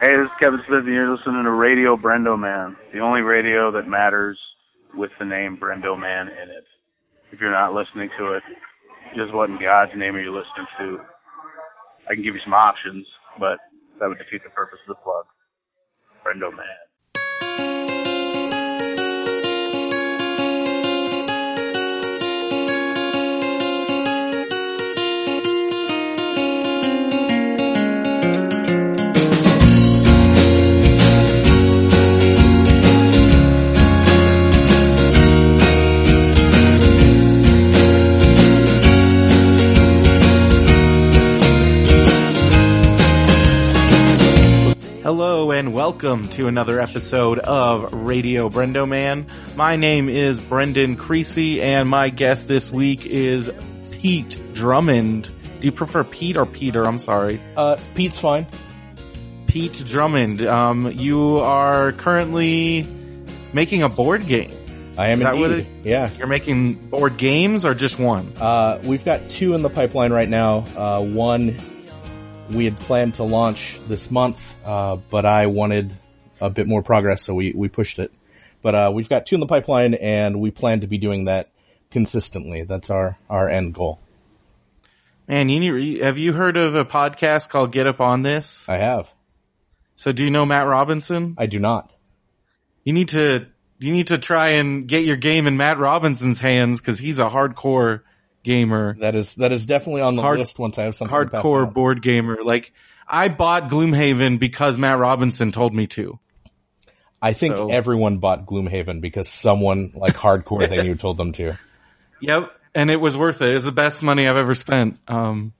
Hey, this is Kevin Smith, and you're listening to Radio Brendo Man, the only radio that matters with the name Brendo Man in it. If you're not listening to it, just what in God's name are you listening to? I can give you some options, but that would defeat the purpose of the plug. Brendo Man. Hello and welcome to another episode of Radio Brendo Man. My name is Brendan Creasy and my guest this week is Pete Drummond. Do you prefer Pete or Peter? I'm sorry. Uh, Pete's fine. Pete Drummond. Um, you are currently making a board game. I am Is that indeed. what it- yeah. You're making board games or just one? Uh, we've got two in the pipeline right now. Uh, one we had planned to launch this month, uh, but I wanted a bit more progress, so we, we pushed it. But, uh, we've got two in the pipeline and we plan to be doing that consistently. That's our, our end goal. Man, you need, have you heard of a podcast called Get Up on This? I have. So do you know Matt Robinson? I do not. You need to you need to try and get your game in Matt Robinson's hands because he's a hardcore gamer, That is, that is definitely on the Hard- list once I have something hardcore board gamer. Like I bought Gloomhaven because Matt Robinson told me to. I think So- everyone bought Gloomhaven because someone like hardcore they knew told them to. Yep, and it was worth it. It's the best money I've ever spent. Um,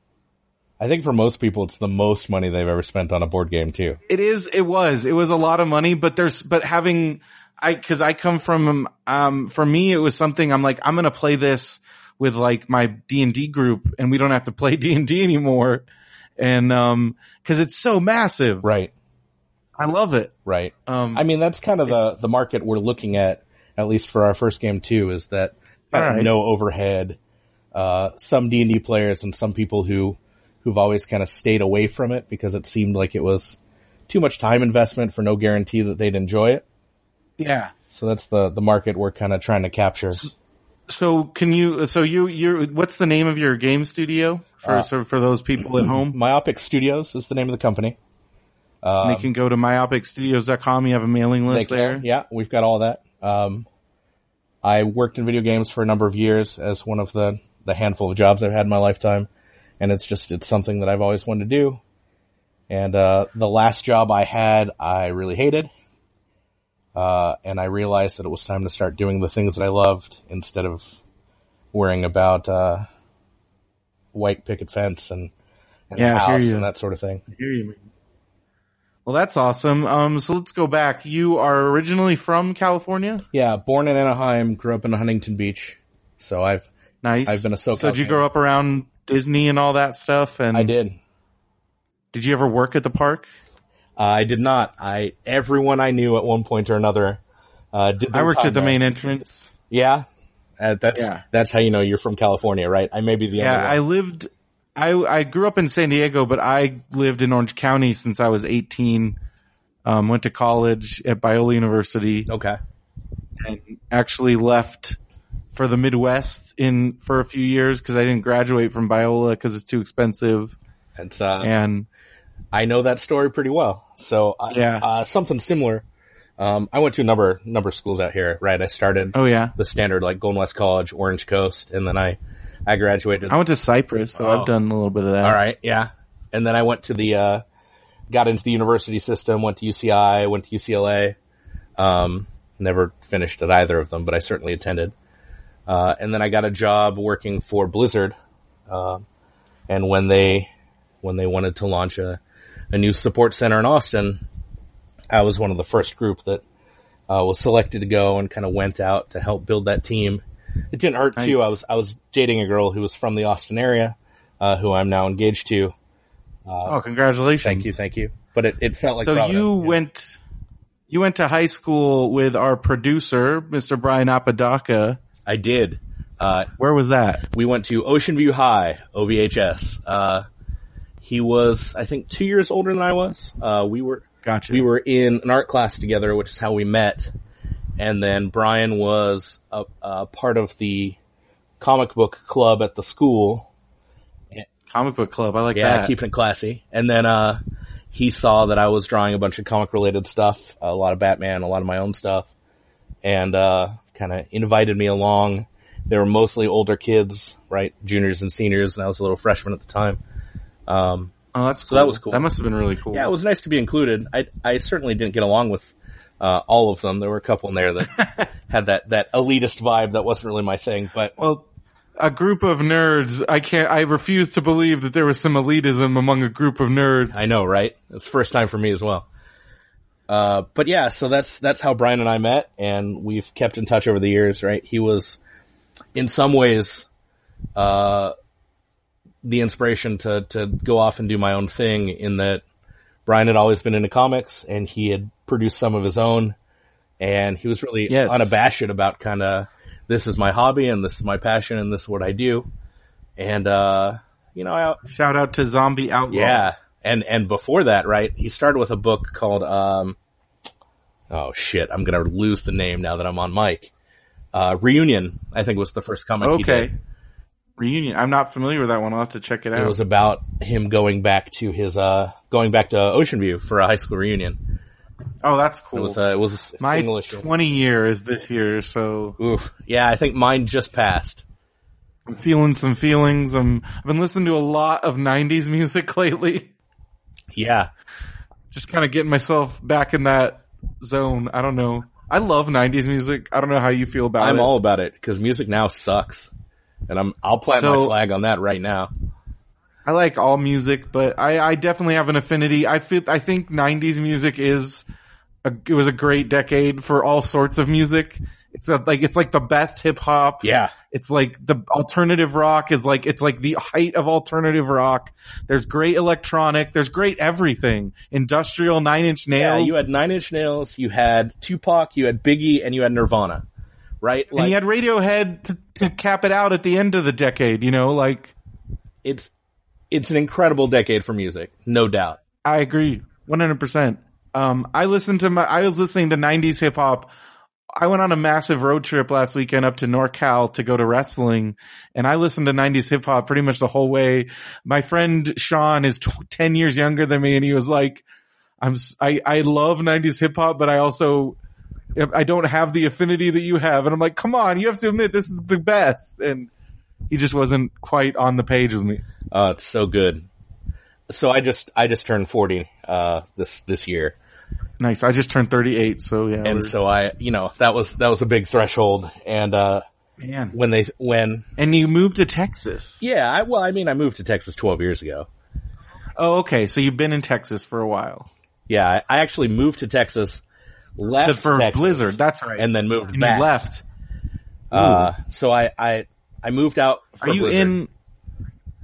I think for most people, it's the most money they've ever spent on a board game too. it is. It was. It was a lot of money, but there's but having I because I come from um for me it was something I'm like I'm gonna play this with like my D and D group and we don't have to play D and D anymore, and um because it's so massive. Right, I love it. right. Um, I mean, that's kind of the, the market we're looking at, at least for our first game too, is that of no overhead, uh, some D&D players and some people who, who've always kind of stayed away from it because it seemed like it was too much time investment for no guarantee that they'd enjoy it. yeah. So that's the, the market we're kind of trying to capture. So can you? So you you what's the name of your game studio for Uh, so for those people at home? Myopic Studios is the name of the company. they can go to myopicstudios.com. You have a mailing list there. Yeah, we've got all that. Um, I worked in video games for a number of years as one of the, the handful of jobs I've had in my lifetime. And it's just, it's something that I've always wanted to do. And, uh, the last job I had, I really hated. Uh, and I realized that it was time to start doing the things that I loved instead of worrying about, uh, white picket fence and, and Yeah, a I hear house and that sort of thing. I hear you. Well, that's awesome. Um, so let's go back. You are originally from California. Yeah, born in Anaheim, grew up in Huntington Beach. So I've, Nice. I've been a SoCal So did you grow up around Disney and all that stuff? And I did. Did you ever work at the park? Uh, I did not. I everyone I knew at one point or another uh, did. I worked at the main entrance. Yeah, uh, that's Yeah. that's how you know you're from California, right? I may be the only one. Yeah, I lived. I I grew up in San Diego, but I lived in Orange County since I was 18. Um, went to college at Biola University. okay. and actually left for the Midwest in for a few years because I didn't graduate from Biola because it's too expensive. It's uh, And I know that story pretty well. So I, Yeah. uh, something similar. Um, I went to a number number of schools out here, right? I started oh yeah, the standard like Golden West College, Orange Coast, and then I I graduated. I went to Cypress, so Oh. I've done a little bit of that. All right, yeah. And then I went to the, uh, got into the university system, went to UCI, went to UCLA. Um, never finished at either of them, but I certainly attended. Uh, and then I got a job working for Blizzard. Um, and when they, when they wanted to launch a, a new support center in Austin, I was one of the first group that, uh, was selected to go and kind of went out to help build that team. It didn't hurt Nice. too. I was, I was dating a girl who was from the Austin area, uh, who I'm now engaged to. Oh, congratulations! Thank you, thank you. But it, it felt like So Providence, you yeah. went, you went to high school with our producer, Mr. Brian Apodaca. I did. Uh, Where was that? we went to Ocean View High, OVHS. He was, I think, two years older than I was. Uh, we were, Gotcha. we were in an art class together, which is how we met. And then Brian was a, a part of the comic book club at the school. comic book club. I like Yeah, that. keeping it classy. And then, uh, he saw that I was drawing a bunch of comic related stuff, a lot of Batman, a lot of my own stuff, and, uh, kind of invited me along. They were mostly older kids, right? Juniors and seniors, and I was a little freshman at the time. Um, oh, that's So that was cool. That must have been really cool. yeah, it was nice to be included. I, I certainly didn't get along with, uh, all of them. There were a couple in there that had that, that elitist vibe that wasn't really my thing, but Well, a group of nerds. I can't. I refuse to believe that there was some elitism among a group of nerds. I know, right? It's first time for me as well. Uh, but yeah, so that's, that's how Brian and I met and we've kept in touch over the years, right? He was in some ways, uh, the inspiration to, to go off and do my own thing in that Brian had always been into comics and he had produced some of his own and he was really Yes. unabashed about kind of, this is my hobby and this is my passion and this is what I do. And, uh, you know, I, Shout out to Zombie Outlaw. yeah. And, and before that, right, he started with a book called, um, oh shit, I'm gonna lose the name now that I'm on mic. Uh, Reunion, I think was the first comic he Okay. Reunion. I'm not familiar with that one. I'll have to check it out. It was about him going back to his, uh, going back to Ocean View for a high school reunion. oh, that's cool. It was, uh, it was a My single issue. 20 year is this year, so Oof. Yeah, I think mine just passed. I'm feeling some feelings. I'm, I've been listening to a lot of 90s music lately. Yeah. Just kind of getting myself back in that zone. I don't know. I love 90s music. I don't know how you feel about it. I'm all about it because music now sucks. And I'm, I'll plant my flag on that right now. I like all music, but I, I definitely have an affinity. I feel, I think 90s music is a, it was a great decade for all sorts of music. It's a, like, it's like the best hip hop. Yeah. It's like the alternative rock is like, it's like the height of alternative rock. There's great electronic. There's great everything. Industrial nine inch Nails. Yeah, you had Nine Inch Nails, you had Tupac, you had Biggie, and you had Nirvana. Right? and you had Radiohead to, to cap it out at the end of the decade, you know, like, it's it's an incredible decade for music, no doubt. I agree, one hundred percent. Um, I listened to my, I was listening to '90s hip hop. I went on a massive road trip last weekend up to NorCal to go to wrestling, and I listened to '90s hip hop pretty much the whole way. My friend Sean is tw- ten years younger than me, and he was like, "I'm I, I love '90s hip hop, but I also." I don't have the affinity that you have. And I'm like, come on, you have to admit this is the best. And he just wasn't quite on the page with me. Oh, it's so good. So I just I just turned forty uh this this year, Nice. I just turned 38. So yeah. and we're- so I you know that was that was a big threshold. And uh man. when they when And you moved to Texas. yeah, I, well I mean I moved to Texas twelve years ago. Oh, okay. So you've been in Texas for a while. Yeah, I, I actually moved to Texas, left for Texas, Blizzard. That's right. and then moved And back. left. Uh, so I I I moved out. Are you Blizzard. in?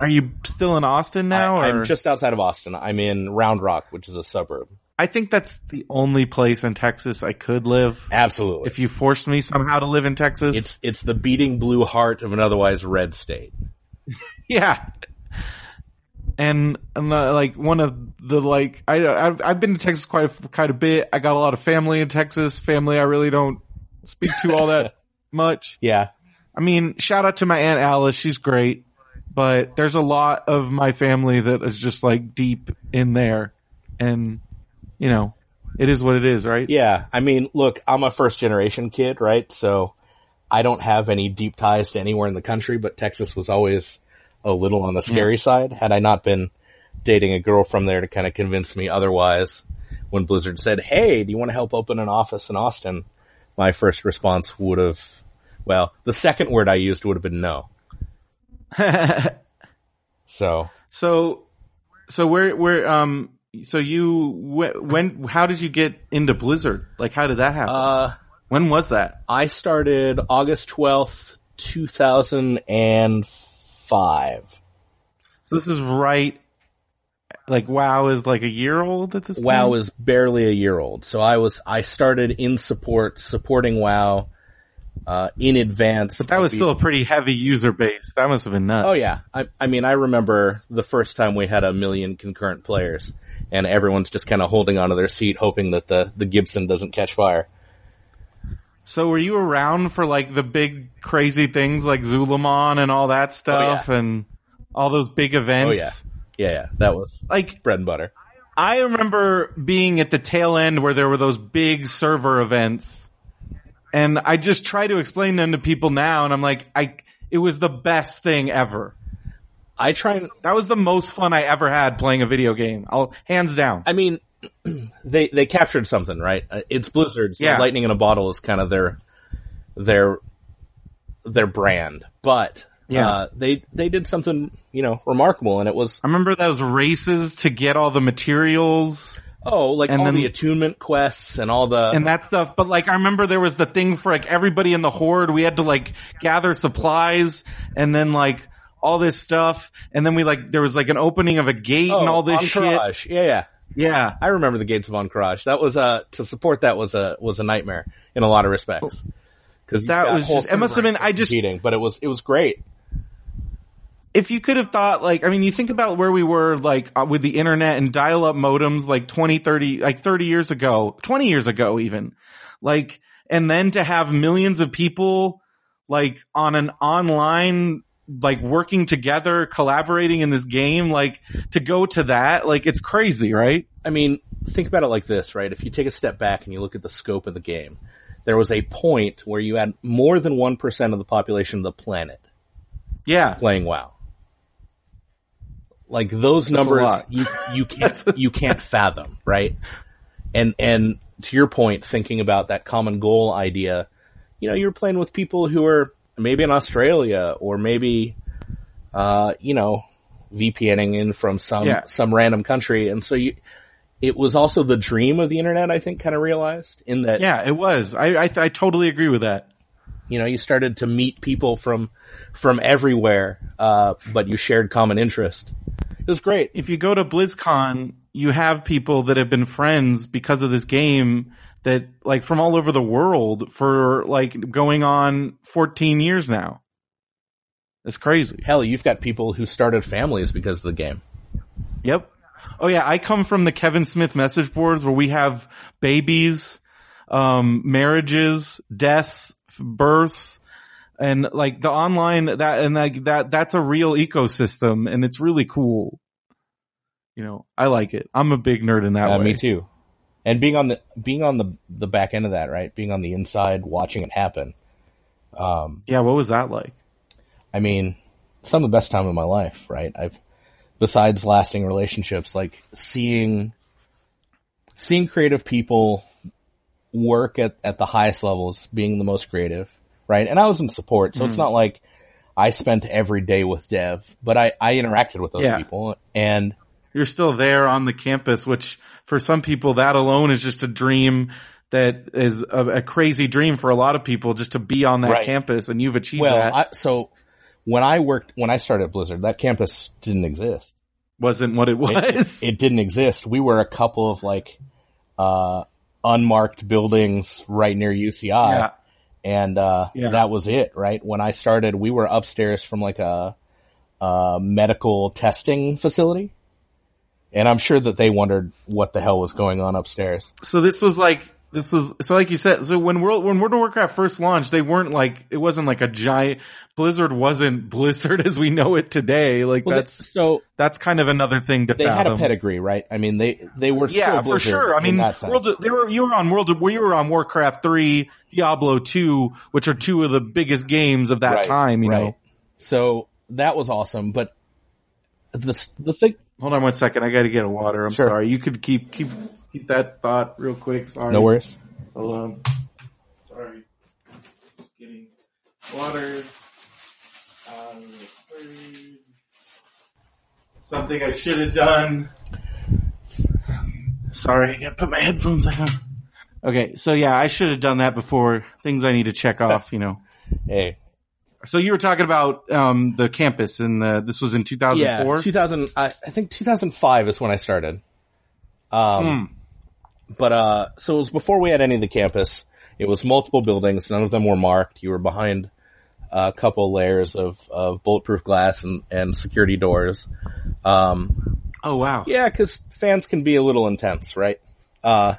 Are you still in Austin now? I, or? I'm just outside of Austin. I'm in Round Rock, which is a suburb. I think that's the only place in Texas I could live. Absolutely. If you forced me somehow to live in Texas, It's it's the beating blue heart of an otherwise red state. yeah. And, and uh, like one of the like I I've, I've been to Texas quite a, quite a bit. I got a lot of family in Texas. Family I really don't speak to all that much. Yeah. I mean, shout out to my aunt Alice. She's great, but there's a lot of my family that is just like deep in there, and you know, it is what it is, right? Yeah. I mean, look, I'm a first generation kid, right? So I don't have any deep ties to anywhere in the country, but Texas was always a little on the scary side. Had I not been dating a girl from there to kind of convince me otherwise, when Blizzard said, Hey, do you want to help open an office in Austin? My first response would have, well, the second word I used would have been no. So So, so where where um, so you wh- when how did you get into Blizzard? Like, how did that happen? Uh, when was that? I started August 12th, 2005. So this is right. Like WoW is like a year old at this point. WoW is barely a year old. So I was, I started in support, supporting WoW uh, in advance. But that was still a pretty heavy user base. That must have been nuts. Oh yeah. I, I mean, I remember the first time we had a million concurrent players and everyone's just kind of holding onto their seat hoping that the, the Gibson doesn't catch fire. So were you around for like the big crazy things like Zul'Aman and all that stuff Oh, yeah. and all those big oh, events? Oh yeah. Yeah, yeah. That was Like bread and butter. I remember being at the tail end where there were those big server events. And I just try to explain them to people now and I'm like, I, it was the best thing ever. I try and, That was the most fun I ever had playing a video game. I'll, hands down. I mean, they, they captured something, right? Uh, It's Blizzard, so Yeah. lightning in a bottle is kind of their, their, their brand. But, Yeah. uh, they, they did something, you know, remarkable and it was, I remember those races to get all the materials oh, like And all then- the attunement quests and all the, and that stuff. But like, I remember there was the thing for like everybody in the horde. We had to like gather supplies and then like all this stuff. And then we like, there was like an opening of a gate and oh, all this shit. Yeah, yeah. Yeah. I remember the gates of Ahn'Qiraj. That was uh to support that was a was a nightmare in a lot of respects. Because That was just- it must have been- I just- competing, but it was it was great. if you could have thought like i mean you think about where we were like uh, with the internet and dial-up modems like 20 30 like 30 years ago 20 years ago even like and then to have millions of people like on an online like working together collaborating in this game like to go to that like it's crazy right I mean, think about it like this, right? If you take a step back and you look at the scope of the game, there was a point where you had more than one percent of the population of the planet yeah playing WoW. Like those a numbers, you you can't you can't fathom, right? And and to your point, thinking about that common goal idea, you know, you're playing with people who are maybe in Australia or maybe, uh, you know, VPNing in from some Yeah. some random country, and so you. It was also the dream of the internet, I think, kind of realized in that yeah it was i i, I totally agree with that you know, you started to meet people from, from everywhere, uh, but you shared common interest. It was great. if you go to BlizzCon, you have people that have been friends because of this game that like from all over the world for like going on 14 years now. It's crazy. Hell, you've got people who started families because of the game. Yep. Oh yeah, I come from the Kevin Smith message boards where we have babies, um, marriages, deaths, births, and like the online that and like that that's a real ecosystem and it's really cool. You know, I like it. I'm a big nerd in that Uh, way. me too. And being on the, being on the, the back end of that, right? Being on the inside, watching it happen. Yeah, what was that like? I mean, some of the best time of my life, right? I've, besides lasting relationships, like seeing, seeing creative people work at, at the highest levels, being the most creative, right? And I was in support, so Hmm. it's not like I spent every day with dev, but I, I interacted with those Yeah. people and You're still there on the campus, which for some people that alone is just a dream that is a, a crazy dream for a lot of people just to be on that Right. campus and you've achieved well, that. I, so when I worked, when I started at Blizzard, that campus didn't exist. wasn't what it was. it didn't exist. We were a couple of like, uh, unmarked buildings right near UCI. Yeah. And, uh, Yeah. that was it, right? When I started, we were upstairs from like a, a medical testing facility. And I'm sure that they wondered what the hell was going on upstairs. so this was like this was so like you said so when world when World of Warcraft first launched they weren't like it wasn't like a giant Blizzard wasn't Blizzard as we know it today like Well, that's so that's kind of another thing to they had a pedigree, right? I mean, they, they were still yeah, for sure. I mean, that. World of, they were you were on World of, you were on Warcraft three, Diablo two, which are two of the biggest games of that Right, time. You right. know. So that was awesome, but the the thing Hold on one second. I got to get a water. I'm Sure. sorry. You could keep keep keep that thought real quick. Sorry. no worries. Hold on. Sorry. Just getting water. Um, something I should have done. Sorry, I gotta put my headphones on. Okay, so yeah, I should have done that before. Things I need to check off, you know. Hey, So you were talking about um, the campus, and the, this was in 2004. yeah, 2000. I, I think 2005 is when I started. Um, Hmm. but uh, so it was before we had any of the campus, It was multiple buildings. None of them were marked. You were behind a couple layers of, of bulletproof glass and, and security doors. Um, Oh wow. yeah, cause fans can be a little intense, right? Uh,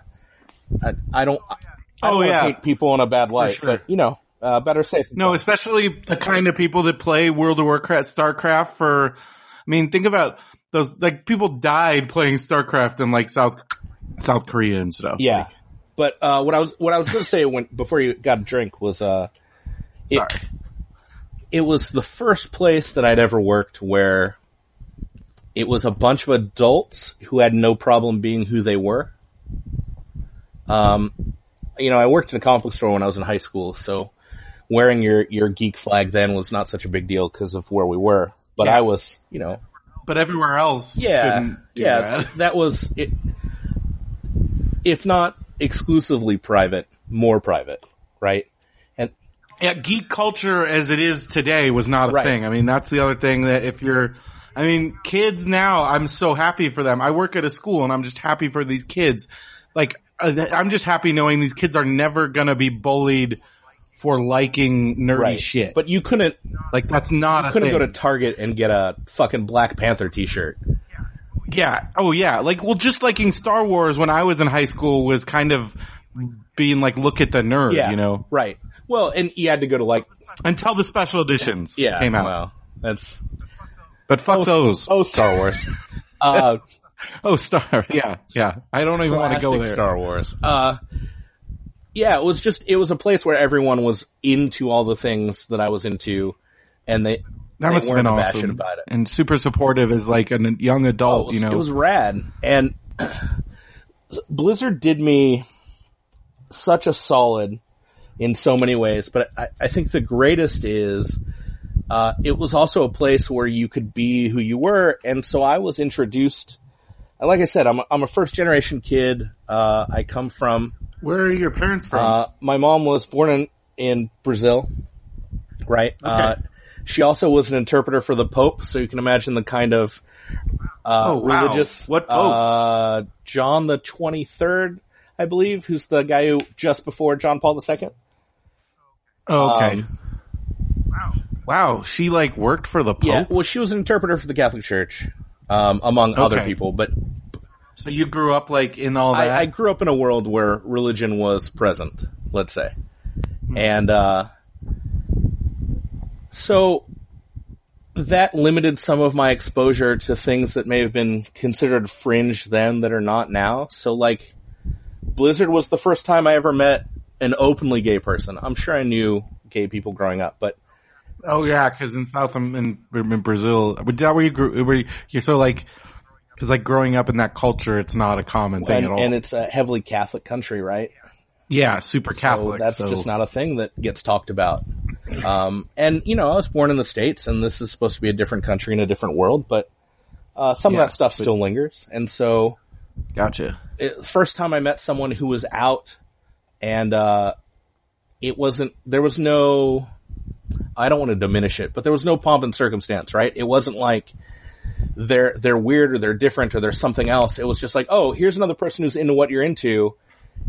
I, I don't, I don't Oh, wanna yeah. paint people in a bad light, sure. but you know, uh, better safe. No, especially the kind of people that play World of Warcraft, StarCraft for, I mean, think about those, like people died playing StarCraft in like South, South Korea and stuff. Yeah. Like, But, uh, what I was, what I was going to say when, before you got a drink was, uh, it, sorry. it was the first place that I'd ever worked where it was a bunch of adults who had no problem being who they were. Um, you know, I worked in a comic book store when I was in high school, so wearing your, your geek flag then was not such a big deal because of where we were. But Yeah. I was, you know, But everywhere else, yeah, couldn't do yeah, that. that was it. If not exclusively private, more private, right? And Yeah, geek culture as it is today was not a Right. thing. I mean, that's the other thing that if you're, I mean, kids now, I'm so happy for them. I work at a school and I'm just happy for these kids. Like, uh, I'm just happy knowing these kids are never gonna be bullied for liking nerdy right, shit. but you couldn't like, that's not a couldn't thing. go to Target and get a fucking Black Panther T-shirt. Yeah. Oh yeah. Like, well, just liking Star Wars when I was in high school was kind of being like, look at the nerd, Yeah, you know, right. Well, and you had to go to like until the special editions yeah, came out. Well, that's But fuck those. oh Star Wars. uh, Oh, Star. Yeah. Yeah. I don't even want to go there. Star Wars. Uh, yeah, it was just it was a place where everyone was into all the things that I was into, and they That they must have weren't been awesome. about it. And super supportive as like a young Oh, adult, it was, you know. it was rad. And Blizzard did me such a solid in so many ways, but I, I think the greatest is, uh, it was also a place where you could be who you were. And so I was introduced, and like I said, I'm a, I'm a first generation kid. Uh, I come from, Where are your parents from? uh, my mom was born in, in Brazil, right? Uh, she also was an interpreter for the Pope, so you can imagine the kind of uh, Oh, wow. religious. What Pope? Uh, John the twenty third, I believe, who's the guy who just before John Paul II. oh, okay. um, wow. She like worked for the Pope. Yeah, well, she was an interpreter for the Catholic Church, um, among other people. But So you grew up like in all that. I, I grew up in a world where religion was present, let's say. Hmm. And, uh, so that limited some of my exposure to things that may have been considered fringe then that are not now. So like, Blizzard was the first time I ever met an openly gay person. I'm sure I knew gay people growing up, but oh yeah, because in South in, in Brazil, was that where you grew? Where you, you're so like, because like growing up in that culture, it's not a common thing and, at all. and it's a heavily Catholic country, right? yeah, super Catholic. So that's so- just not a thing that gets talked about. Um, and you know, I was born in the States and this is supposed to be a different country in a different world, but, uh, some Yeah, of that stuff still lingers. And so, Gotcha. it, first time I met someone who was out and, uh, it wasn't, there was no, I don't want to diminish it, but there was no pomp and circumstance, right? It wasn't like, they're, they're weird or they're different or there's something else. It was just like, oh, here's another person who's into what you're into.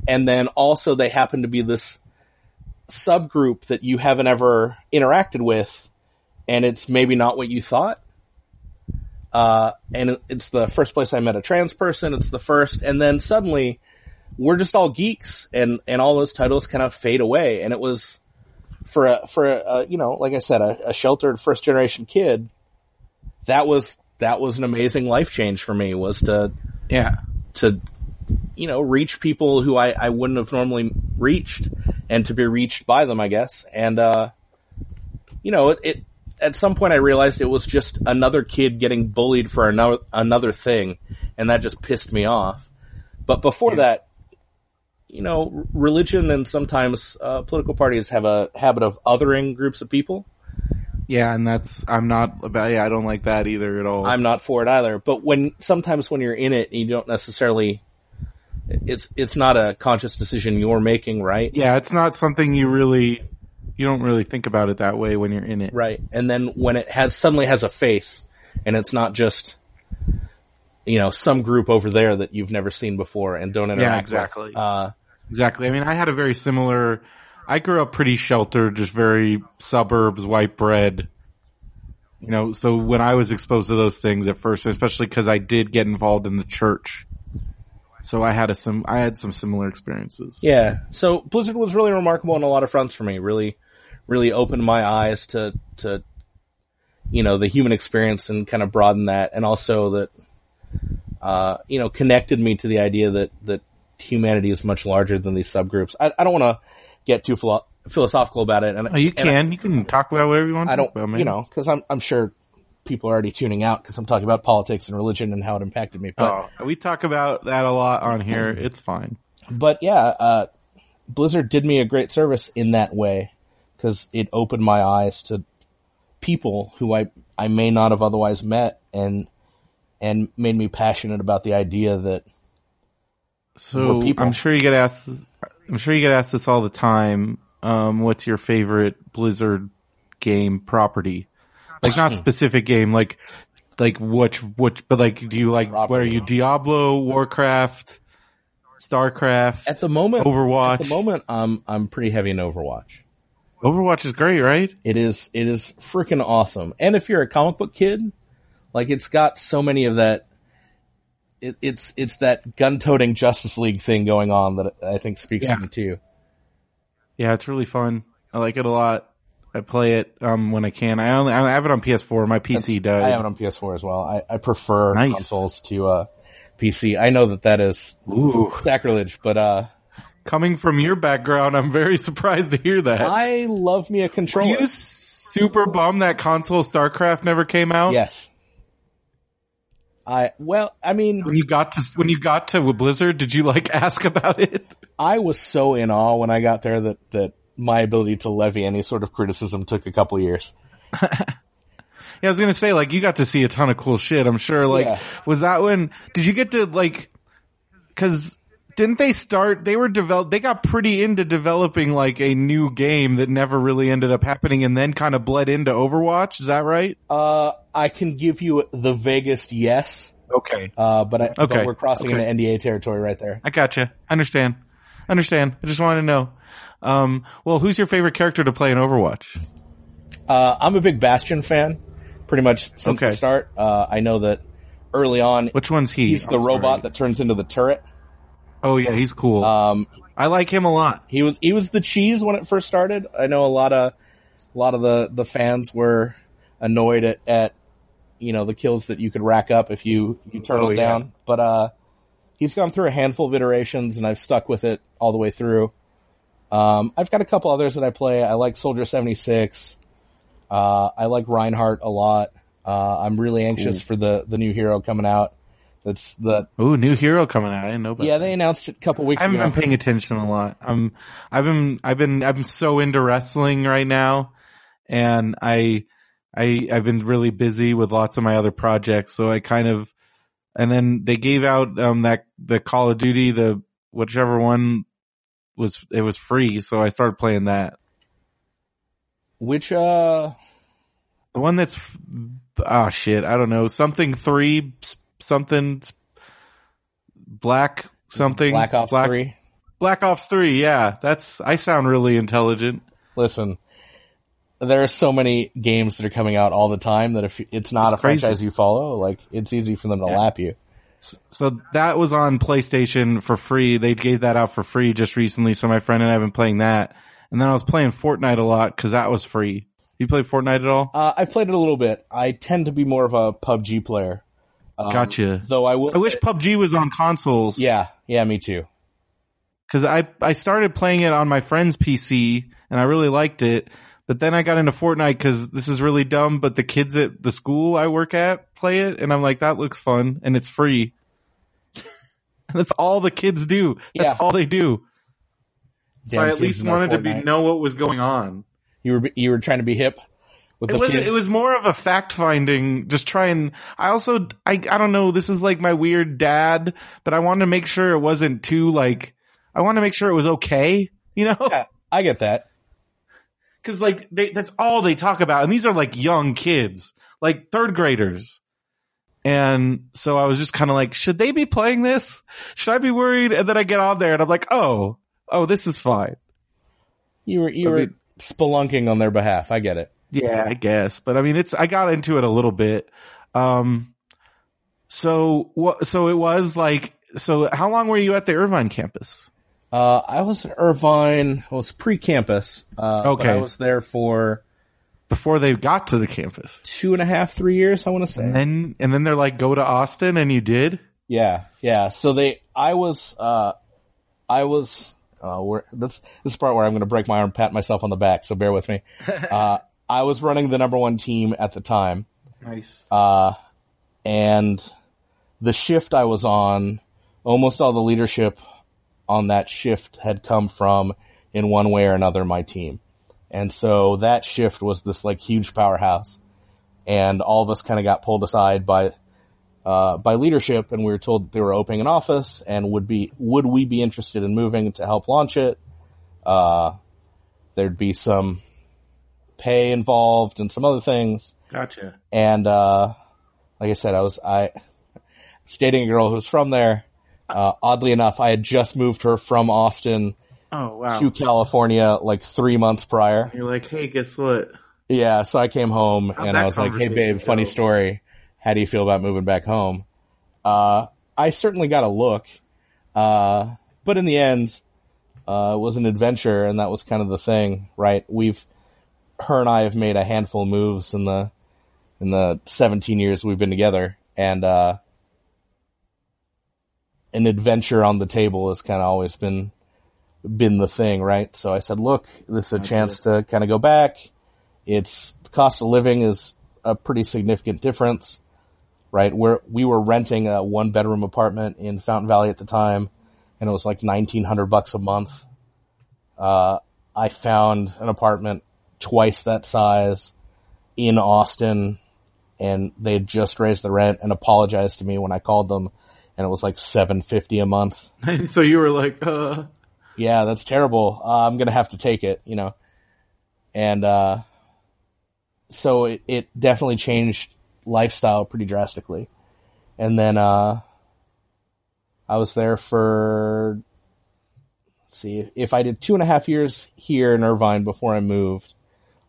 And then also they happen to be this subgroup that you haven't ever interacted with and it's maybe not what you thought. Uh, and it's the first place I met a trans person. It's the first, and then suddenly we're just all geeks and, and all those titles kind of fade away. And it was for a, for a, you know, like I said, a, a sheltered first generation kid. That was, that was an amazing life change for me was to, Yeah. to, you know, reach people who I, I wouldn't have normally reached and to be reached by them, I guess. And, uh, you know, it, it, at some point I realized it was just another kid getting bullied for another, another thing. And that just pissed me off. But before that, you know, religion and sometimes, uh, political parties have a habit of othering groups of people. Yeah, and that's I'm not about. Yeah, I don't like that either at all. I'm not for it either. But when sometimes when you're in it, you don't necessarily. It's it's not a conscious decision you're making, right? yeah, it's not something you really. You don't really think about it that way when you're in it. Right. And then when it has suddenly has a face, and it's not just you know some group over there that you've never seen before and don't interact. with, exactly. uh, Exactly. I mean, I had a very similar. I grew up pretty sheltered, just very suburbs, white bread. You know, so when I was exposed to those things at first, especially because I did get involved in the church, so I had a some I had some similar experiences. Yeah. So Blizzard was really remarkable on a lot of fronts for me. Really, really opened my eyes to to you know the human experience and kind of broadened that, and also that uh, you know connected me to the idea that that humanity is much larger than these subgroups. I, I don't want to get too philo- philosophical about it, and Oh, you and I- can you can talk about whatever you want. I don't, about, you know, because I'm I'm sure people are already tuning out because I'm talking about politics and religion and how it impacted me. But Oh, we talk about that a lot on here. It's fine. but yeah, uh, Blizzard did me a great service in that way because it opened my eyes to people who I I may not have otherwise met and and made me passionate about the idea that So. I'm sure you get asked. I'm sure you get asked this all the time. Um, what's your favorite Blizzard game property? Like not specific game, like like which which, but like do you like what are you Diablo, Warcraft, Starcraft, at the moment Overwatch? at the moment I'm I'm pretty heavy in Overwatch. Overwatch is great, right? It is it is freaking awesome. And if you're a comic book kid, like it's got so many of that. It, it's it's that gun-toting Justice League thing going on that I think speaks Yeah. to me too. Yeah, it's really fun. I like it a lot. I play it um when I can. I only I have it on PS4. My PC does. I have it on PS4 as well. I, I prefer Nice. consoles to uh, PC. I know that that is Ooh. sacrilege, but uh, Coming from your background, I'm very surprised to hear that. I love me a Were controller. you super bummed that console StarCraft never came out? yes. I well, I mean, When you got to when you got to Blizzard, did you like ask about it? I was so in awe when I got there that that my ability to levy any sort of criticism took a couple years. Yeah, I was gonna say like you got to see a ton of cool shit. I'm sure. Like, Yeah. was that when? Did you get to like? Because didn't they start? They were develop. They got pretty into developing like a new game that never really ended up happening, and then kind of bled into Overwatch. Is that right? Uh, I can give you the vaguest yes, Okay. uh, but, I, but Okay. we're crossing Okay. into NDA territory right there. I gotcha. Understand. I Understand. I just wanted to know. Um, well, who's your favorite character to play in Overwatch? Uh, I'm a big Bastion fan, pretty much since Okay. the start. Uh, I know that early on, Which one's he? he's the robot that turns into the turret. Oh yeah, he's cool. Um, I like him a lot. he was he was the cheese when it first started. I know a lot of a lot of the the fans were annoyed at at you know the kills that you could rack up if you you turn Oh, yeah. down. But uh, he's gone through a handful of iterations, and I've stuck with it all the way through. Um, I've got a couple others that I play. I like Soldier seventy six. Uh, I like Reinhardt a lot. Uh, I'm really anxious for the the new hero coming out. That's the Ooh, new hero coming out. I didn't know about. yeah that. they announced it a couple weeks I haven't ago. been paying attention a lot. Um, I've been, I've been, been so into wrestling right now, and I, I, I've been really busy with lots of my other projects. So I kind of, and then they gave out um that the Call of Duty, the whichever one was, it was free. So I started playing that. Which uh The one that's, oh shit, I don't know, something three, s- something, black something, Black Ops three. Black Ops three, yeah, that's. I sound really intelligent. Listen, there are so many games that are coming out all the time that if it's not It's a crazy. franchise you follow, like it's easy for them to Yeah. lap you. So that was on PlayStation for free. They gave that out for free just recently. So my friend and I have been playing that. And then I was playing Fortnite a lot because that was free. You play Fortnite at all? Uh, I've played it a little bit. I tend to be more of a PUBG player. Um, Gotcha. Though I will. I wish PUBG was on consoles. yeah, yeah, me too. Cause I, I started playing it on my friend's PC and I really liked it. But then I got into Fortnite cause this is really dumb, but the kids at the school I work at play it and I'm like, that looks fun and it's free. That's all the kids do. That's Yeah. all they do. So I at least wanted to be know what was going on. You were you were trying to be hip with It was kids. it was more of a fact finding. Just try and I also I I don't know. This is like my weird dad, but I wanted to make sure it wasn't too like. I want to make sure it was okay. You know, Yeah, I get that. because like they, that's all they talk about, and these are like young kids, like third graders. And so I was just kind of like, should they be playing this? Should I be worried? And then I get on there and I'm like, oh, oh, this is fine. You were you were spelunking on their behalf. I get it. Yeah, I guess. But I mean, it's, I got into it a little bit. Um, so what, so it was like, so how long were you at the Irvine campus? Uh, I was at Irvine. I was pre-campus. Uh, Okay. I was there for Before they got to the campus. two and a half, three years. I want to say. And then, and then they're like, go to Austin and you did? Yeah, yeah. So they, I was, uh, I was, uh, we're, this, this is the part where I'm going to break my arm, pat myself on the back. So bear with me. Uh, I was running the number one team at the time. Nice. Uh, and the shift I was on, almost all the leadership on that shift had come from, in one way or another, my team. And so that shift was this like huge powerhouse. And all of us kind of got pulled aside by, uh, by leadership and we were told that they were opening an office and would be, would we be interested in moving to help launch it? Uh, there'd be some pay involved and some other things. Gotcha. And, uh, like I said, I was, I was dating a girl who was from there. Uh, oddly enough, I had just moved her from Austin Oh, wow. to California like three months prior. You're like, hey, guess what? Yeah, so I came home How'd and I was like, "Hey, babe, funny story. How do you feel about moving back home?" Uh, I certainly got a look, uh, but in the end, uh, it was an adventure, and that was kind of the thing, right? We've, her and I have made a handful of moves in the, in the 17 years we've been together, and uh, an adventure on the table has kind of always been been the thing, right? So I said, look, this is a chance to kind of go back. It's the cost of living is a pretty significant difference, right? Where we were renting a one bedroom apartment in Fountain Valley at the time and it was like 1900 bucks a month. Uh, I found an apartment twice that size in Austin and they had just raised the rent and apologized to me when I called them and it was like 750 a month And so you were like, uh, yeah, that's terrible. Uh, I'm gonna have to take it, you know. And, uh, so it, it definitely changed lifestyle pretty drastically. And then, uh, I was there for, let's see, if I did two and a half years here in Irvine before I moved,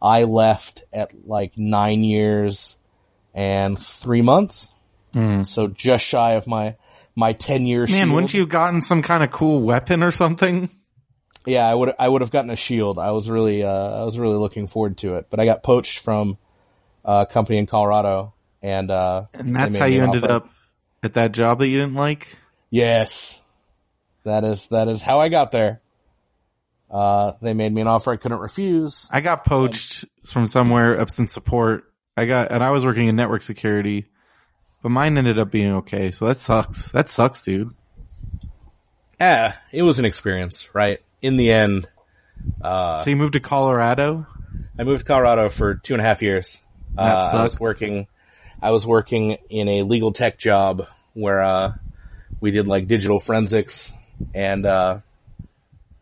I left at like nine years and three months. So just shy of my, my 10 years. man, wouldn't you have gotten some kind of cool weapon or something? Yeah, I would I would have gotten a shield. I was really uh, I was really looking forward to it, but I got poached from uh, a company in Colorado, and uh, And that's how you ended up at that job that you didn't like? Yes, that is that is how I got there. Uh, they made me an offer I couldn't refuse. I got poached from somewhere up in support. I got, and I was working in network security, but mine ended up being okay. So that sucks. That sucks, dude. Yeah, it was an experience, right? In the end, so you moved to Colorado? I moved to Colorado for two and a half years. That Uh, I was working, I was working in a legal tech job where, uh, we did like digital forensics and, uh,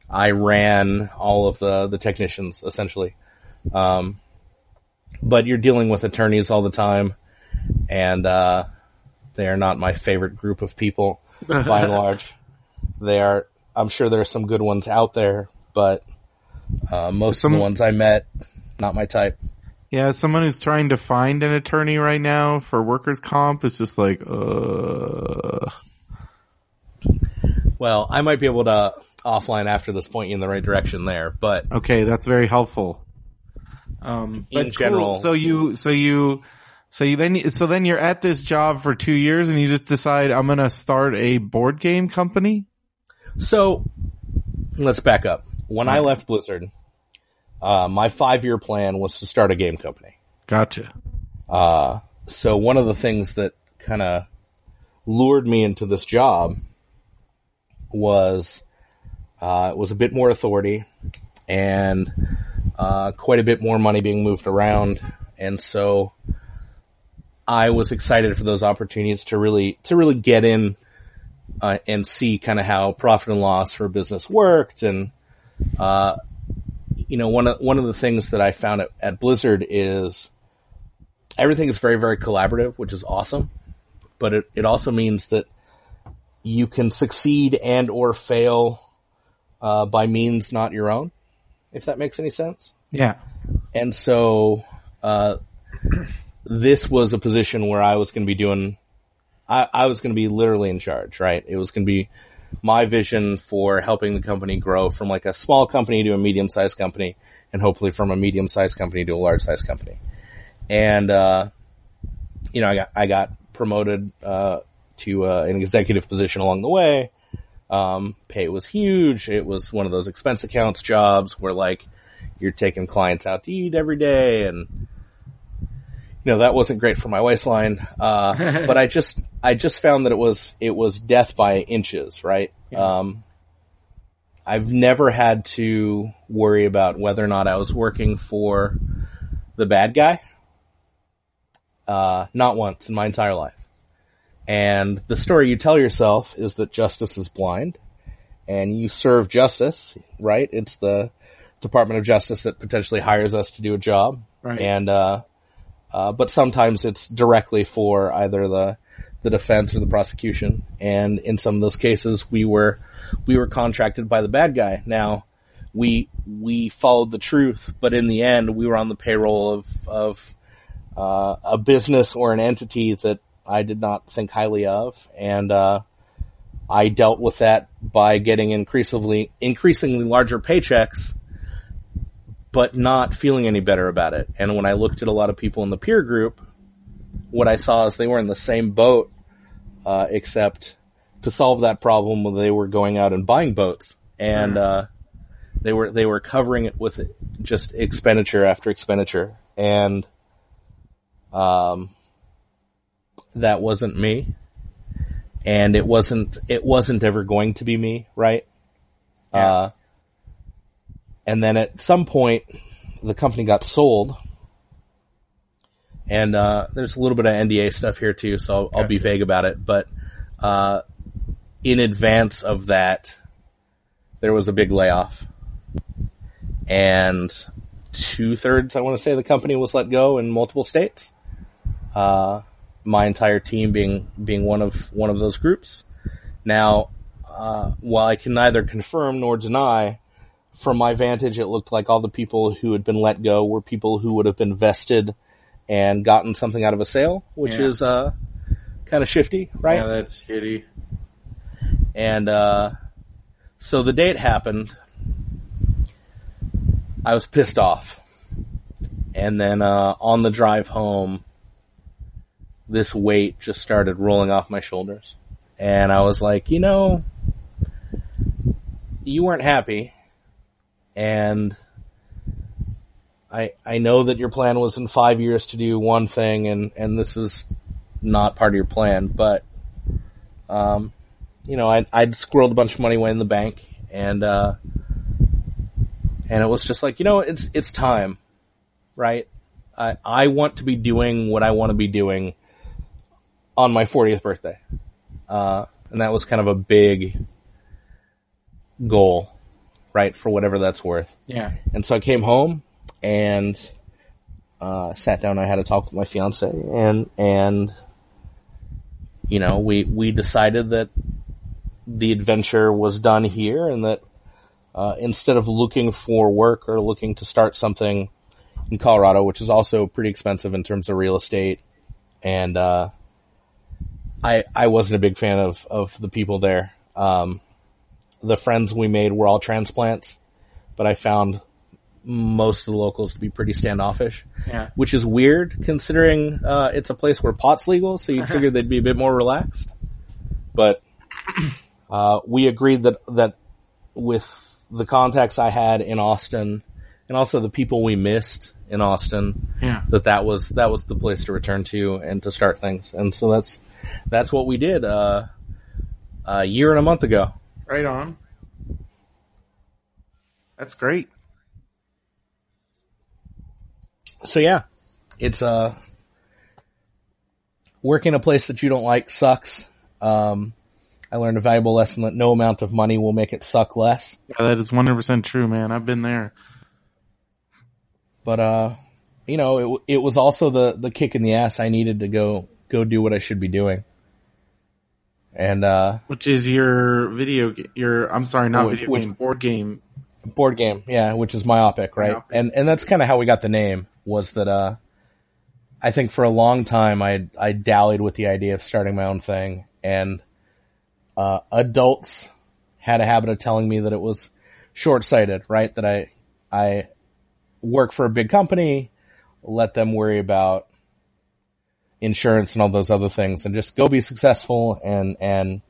I ran all of the, the technicians essentially. Um, but you're dealing with attorneys all the time and, uh, they are not my favorite group of people by and large. They are, I'm sure there are some good ones out there, but, uh, most Some- of the ones I met, not my type. Yeah, someone who's trying to find an attorney right now for workers' comp. is just like, uh, Well, I might be able to offline after this point you in the right direction there, but okay, that's very helpful. Um, In but general- so you, so you, so you then, so then you're at this job for two years and you just decide I'm to start a board game company. so let's back up. When I left Blizzard, uh, my five year plan was to start a game company. Gotcha. Uh, so one of the things that kind of lured me into this job was, uh, it was a bit more authority and, uh, quite a bit more money being moved around. And so I was excited for those opportunities to really, to really get in, uh, and see kind of how profit and loss for business worked. And, uh, you know, one of, one of the things that I found at, at Blizzard is, everything is very, very collaborative, which is awesome. But it, it also means that you can succeed and or fail uh, by means not your own, if that makes any sense. Yeah. And so, uh, this was a position where I was going to be doing, I, I was going to be literally in charge, right? It was going to be my vision for helping the company grow from like a small company to a medium sized company and hopefully from a medium sized company to a large sized company. And, uh, you know, I got, I got promoted, uh, to, uh, an executive position along the way. Um, pay was huge. It was one of those expense accounts jobs where like you're taking clients out to eat every day and, you know, that wasn't great for my waistline. Uh, but I just, I just found that it was, it was death by inches, right? Yeah. Um, I've never had to worry about whether or not I was working for the bad guy. Uh, not once in my entire life. And the story you tell yourself is that justice is blind and you serve justice, right? It's the Department of Justice that potentially hires us to do a job. Right. And, uh, uh, but sometimes it's directly for either the, the defense or the prosecution. And in some of those cases, we were, we were contracted by the bad guy. Now, we, we followed the truth, but in the end, we were on the payroll of, of, uh, a business or an entity that I did not think highly of. And, uh, I dealt with that by getting increasingly, increasingly larger paychecks, but not feeling any better about it. And when I looked at a lot of people in the peer group, what I saw is they were in the same boat, uh, except to solve that problem, they were going out and buying boats and, uh, they were, they were covering it with just expenditure after expenditure. And, um, that wasn't me. And it wasn't, it wasn't ever going to be me, right? Yeah. Uh, and then at some point, the company got sold. And, uh, there's a little bit of NDA stuff here too, so I'll, I'll be vague about it. But, uh, in advance of that, there was a big layoff. And two thirds, I want to say, the company was let go in multiple states. Uh, my entire team being, being one of, one of those groups. Now, uh, while I can neither confirm nor deny, from my vantage, it looked like all the people who had been let go were people who would have been vested and gotten something out of a sale, which Yeah. is, uh, kind of shifty, right? Yeah, that's shitty. And, uh, so the date happened. I was pissed off. And then, uh, on the drive home, this weight just started rolling off my shoulders. And I was like, you know, you weren't happy. And I, I know that your plan was in five years to do one thing and, and this is not part of your plan, but, um, you know, I'd, I'd squirreled a bunch of money away in the bank and, uh, and it was just like, you know, it's, it's time, right? I, I want to be doing what I want to be doing on my 40th birthday. Uh, and that was kind of a big goal, right? For whatever that's worth. Yeah. And so I came home and, uh, sat down. I had a talk with my fiance and, and, you know, we, we decided that the adventure was done here and that, uh, instead of looking for work or looking to start something in Colorado, which is also pretty expensive in terms of real estate and, uh, I, I wasn't a big fan of, of the people there. Um, the friends we made were all transplants, but I found most of the locals to be pretty standoffish, Yeah. which is weird considering, uh, it's a place where pot's legal. So you'd figure they'd be a bit more relaxed, but, uh, we agreed that, that with the contacts I had in Austin and also the people we missed in Austin, Yeah. that that was, that was the place to return to and to start things. And so that's, that's what we did, uh, a year and a month ago. Right on. That's great. So yeah, it's, uh, working a place that you don't like sucks. Um, I learned a valuable lesson that no amount of money will make it suck less. Yeah, that is 100% true, man. I've been there. But, uh, you know, it, it was also the, the kick in the ass I needed to go, go do what I should be doing. and uh, Which is your video, your, I'm sorry, not Which- video which- game, board game. board game, yeah, which is myopic, right? Myopic. And and that's kind of how we got the name. Was that uh, I think for a long time I I dallied with the idea of starting my own thing, and uh, adults had a habit of telling me that it was short sighted, right? That I I work for a big company, let them worry about insurance and all those other things, and just go be successful and and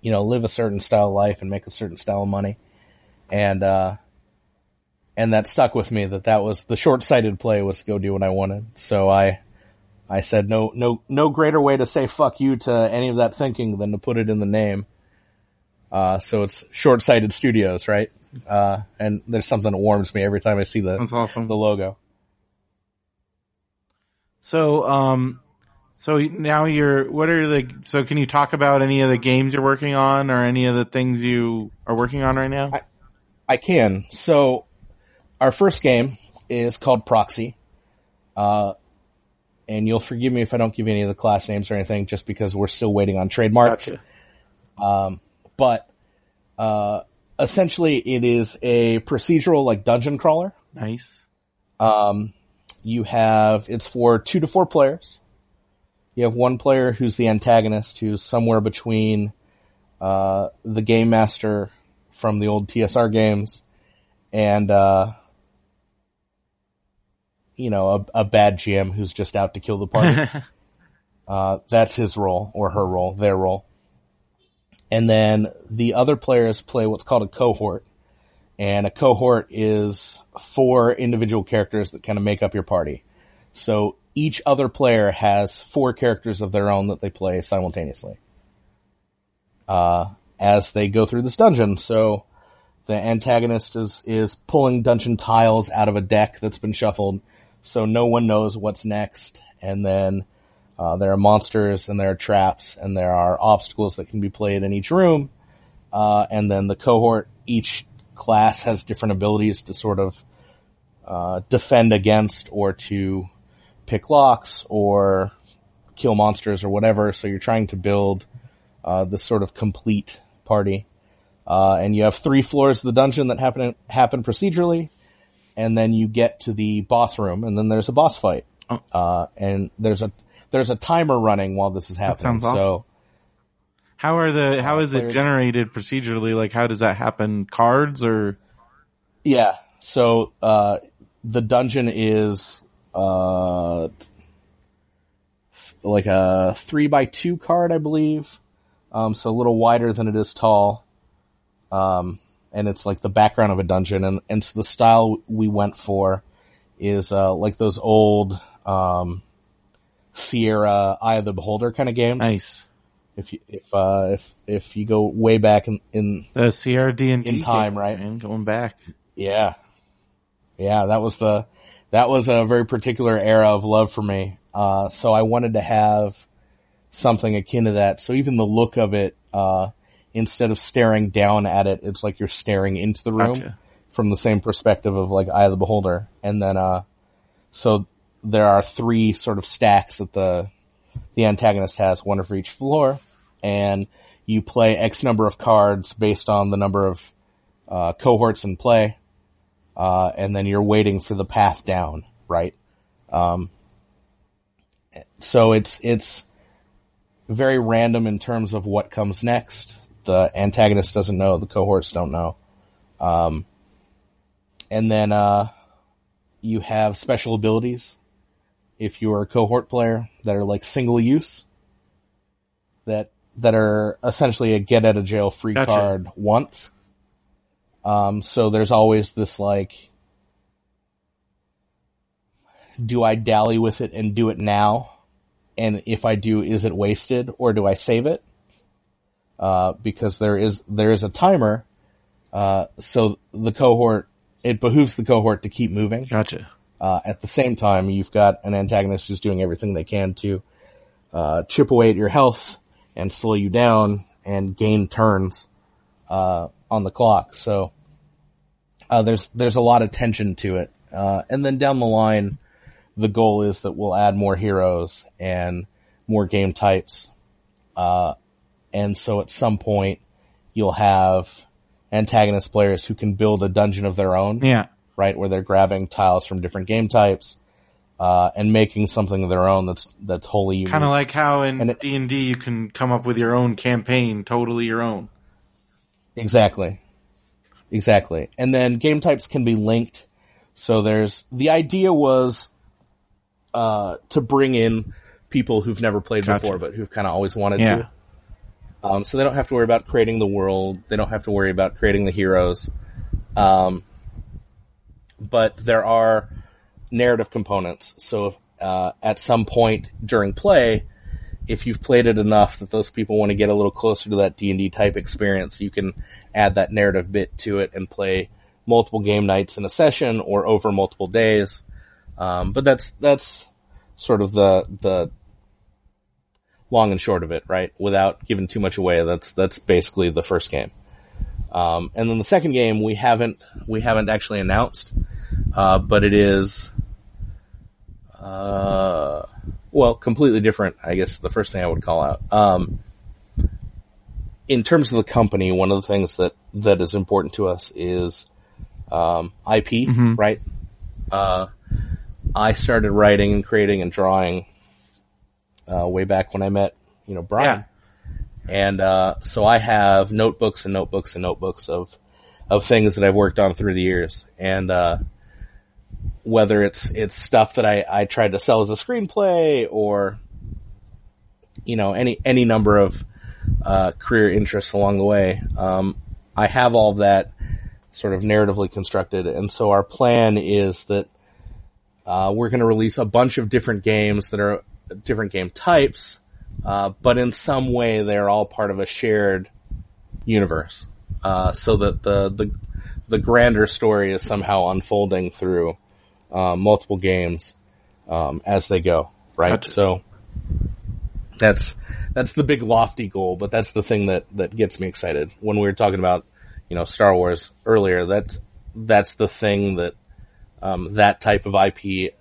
you know live a certain style of life and make a certain style of money and uh and that stuck with me that that was the short-sighted play was to go do what I wanted. So I I said no no no greater way to say fuck you to any of that thinking than to put it in the name. Uh so it's short-sighted studios, right? Uh and there's something that warms me every time I see the That's awesome. the logo. So, um, so now you're, what are the, so can you talk about any of the games you're working on or any of the things you are working on right now? I- I can. So our first game is called Proxy. Uh, and you'll forgive me if I don't give you any of the class names or anything just because we're still waiting on trademarks. Gotcha. But, uh, essentially it is a procedural like dungeon crawler. Nice. Um, you have, it's for two to four players. You have one player who's the antagonist who's somewhere between, uh, the game master from the old TSR games and, uh, you know, a, a bad GM who's just out to kill the party. Uh, that's his role or her role, their role. And then the other players play what's called a cohort. And a cohort is four individual characters that kind of make up your party. So each other player has four characters of their own that they play simultaneously. Uh, as they go through this dungeon. So the antagonist is, is pulling dungeon tiles out of a deck that's been shuffled. So no one knows what's next. And then, uh, there are monsters and there are traps and there are obstacles that can be played in each room. Uh, and then the cohort, each class has different abilities to sort of, uh, defend against or to pick locks or kill monsters or whatever. So you're trying to build, uh, this sort of complete party. Uh, and you have three floors of the dungeon that happen, happen procedurally. And then you get to the boss room and then there's a boss fight. Oh. Uh, and there's a, there's a timer running while this is happening. sounds awesome. So, How are the, how Uh, is it generated procedurally? Like how does that happen? Cards or? Yeah. So uh, the dungeon is uh, like a three by two card, I believe. Um, so a little wider than it is tall. Um, and it's like the background of a dungeon, and and so the style we went for is uh, like those old um, Sierra Eye of the Beholder kind of games. Nice. If you if uh, if if you go way back in, in The Sierra D and In time, right? And going back. Yeah. Yeah, that was the, that was a very particular era of love for me. Uh, so I wanted to have something akin to that. So even the look of it, uh, instead of staring down at it, it's like you're staring into the room Gotcha. from the same perspective of like Eye of the Beholder. And then, uh, so there are three sort of stacks that the, the antagonist has, one for each floor, and you play X number of cards based on the number of, uh, cohorts in play uh, and then you're waiting for the path down, right? Um, so it's it's very random in terms of what comes next. The antagonist doesn't know, the cohorts don't know. Um, and then uh, you have special abilities if you are a cohort player that are like single use that that are essentially a get out of jail free Gotcha. card once. Um, so there's always this like, do I dally with it and do it now? And if I do, is it wasted or do I save it? Uh, because there is, there is a timer. Uh, so the cohort, it behooves the cohort to keep moving. Gotcha. Uh, at the same time, you've got an antagonist who's doing everything they can to, uh, chip away at your health and slow you down and gain turns, uh, on the clock. So, uh, there's, there's a lot of tension to it. Uh, and then down the line, the goal is that we'll add more heroes and more game types. Uh, and so at some point you'll have antagonist players who can build a dungeon of their own, Yeah. Right? Where they're grabbing tiles from different game types, uh, and making something of their own that's, that's wholly unique. Kind of like how in D and D you can come up with your own campaign, totally your own. Exactly. Exactly. And then game types can be linked. So there's, the idea was, uh, to bring in people who've never played Gotcha. before, but who've kind of always wanted Yeah. to. Um, so they don't have to worry about creating the world. They don't have to worry about creating the heroes. Um, but there are narrative components. So, uh, at some point during play, if you've played it enough that those people want to get a little closer to that D&D type experience, you can add that narrative bit to it and play multiple game nights in a session or over multiple days. Um, but that's, that's sort of the, the long and short of it, right? Without giving too much away. That's, that's basically the first game. Um, and then the second game we haven't, we haven't actually announced, uh, but it is, uh, well, completely different, I guess the first thing I would call out. Um, in terms of the company, one of the things that, that is important to us is, um, IP, right? Uh, I started writing and creating and drawing, uh, way back when I met, you know, Brian. And, uh, so I have notebooks and notebooks and notebooks of, of things that I've worked on through the years. And, uh, whether it's, it's stuff that I, I tried to sell as a screenplay or, you know, any, any number of, uh, career interests along the way. Um, I have all of that sort of narratively constructed. And so our plan is that, uh, we're going to release a bunch of different games that are different game types, uh, but in some way they're all part of a shared universe. Uh, so that the, the, the grander story is somehow unfolding through, uh, multiple games, um, as they go, right? Gotcha. So that's, that's the big lofty goal, but that's the thing that, that gets me excited. When we were talking about, you know, Star Wars earlier, that's, that's the thing that, um, that type of IP,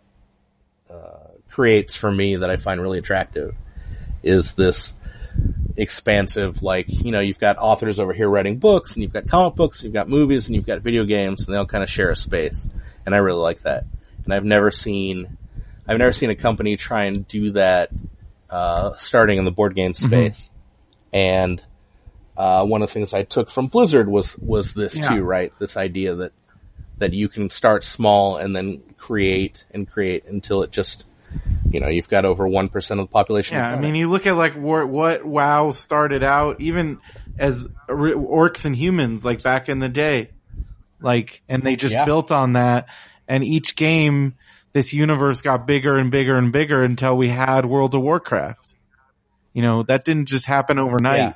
uh, creates for me that I find really attractive is this expansive, like, you know, you've got authors over here writing books and you've got comic books, you've got movies and you've got video games and they all kind of share a space. And I really like that. And I've never seen, I've never seen a company try and do that, uh, starting in the board game space. And, uh, one of the things I took from Blizzard was, was this Yeah. too, right? This idea that, that you can start small and then create and create until it just, you know, you've got over 1% of the population. Yeah, I mean, you look at like what, what WoW started out, even as orcs and humans, like back in the day, like, and they just Yeah. built on that. And each game, this universe got bigger and bigger and bigger until we had World of Warcraft. You know, that didn't just happen overnight. Yeah.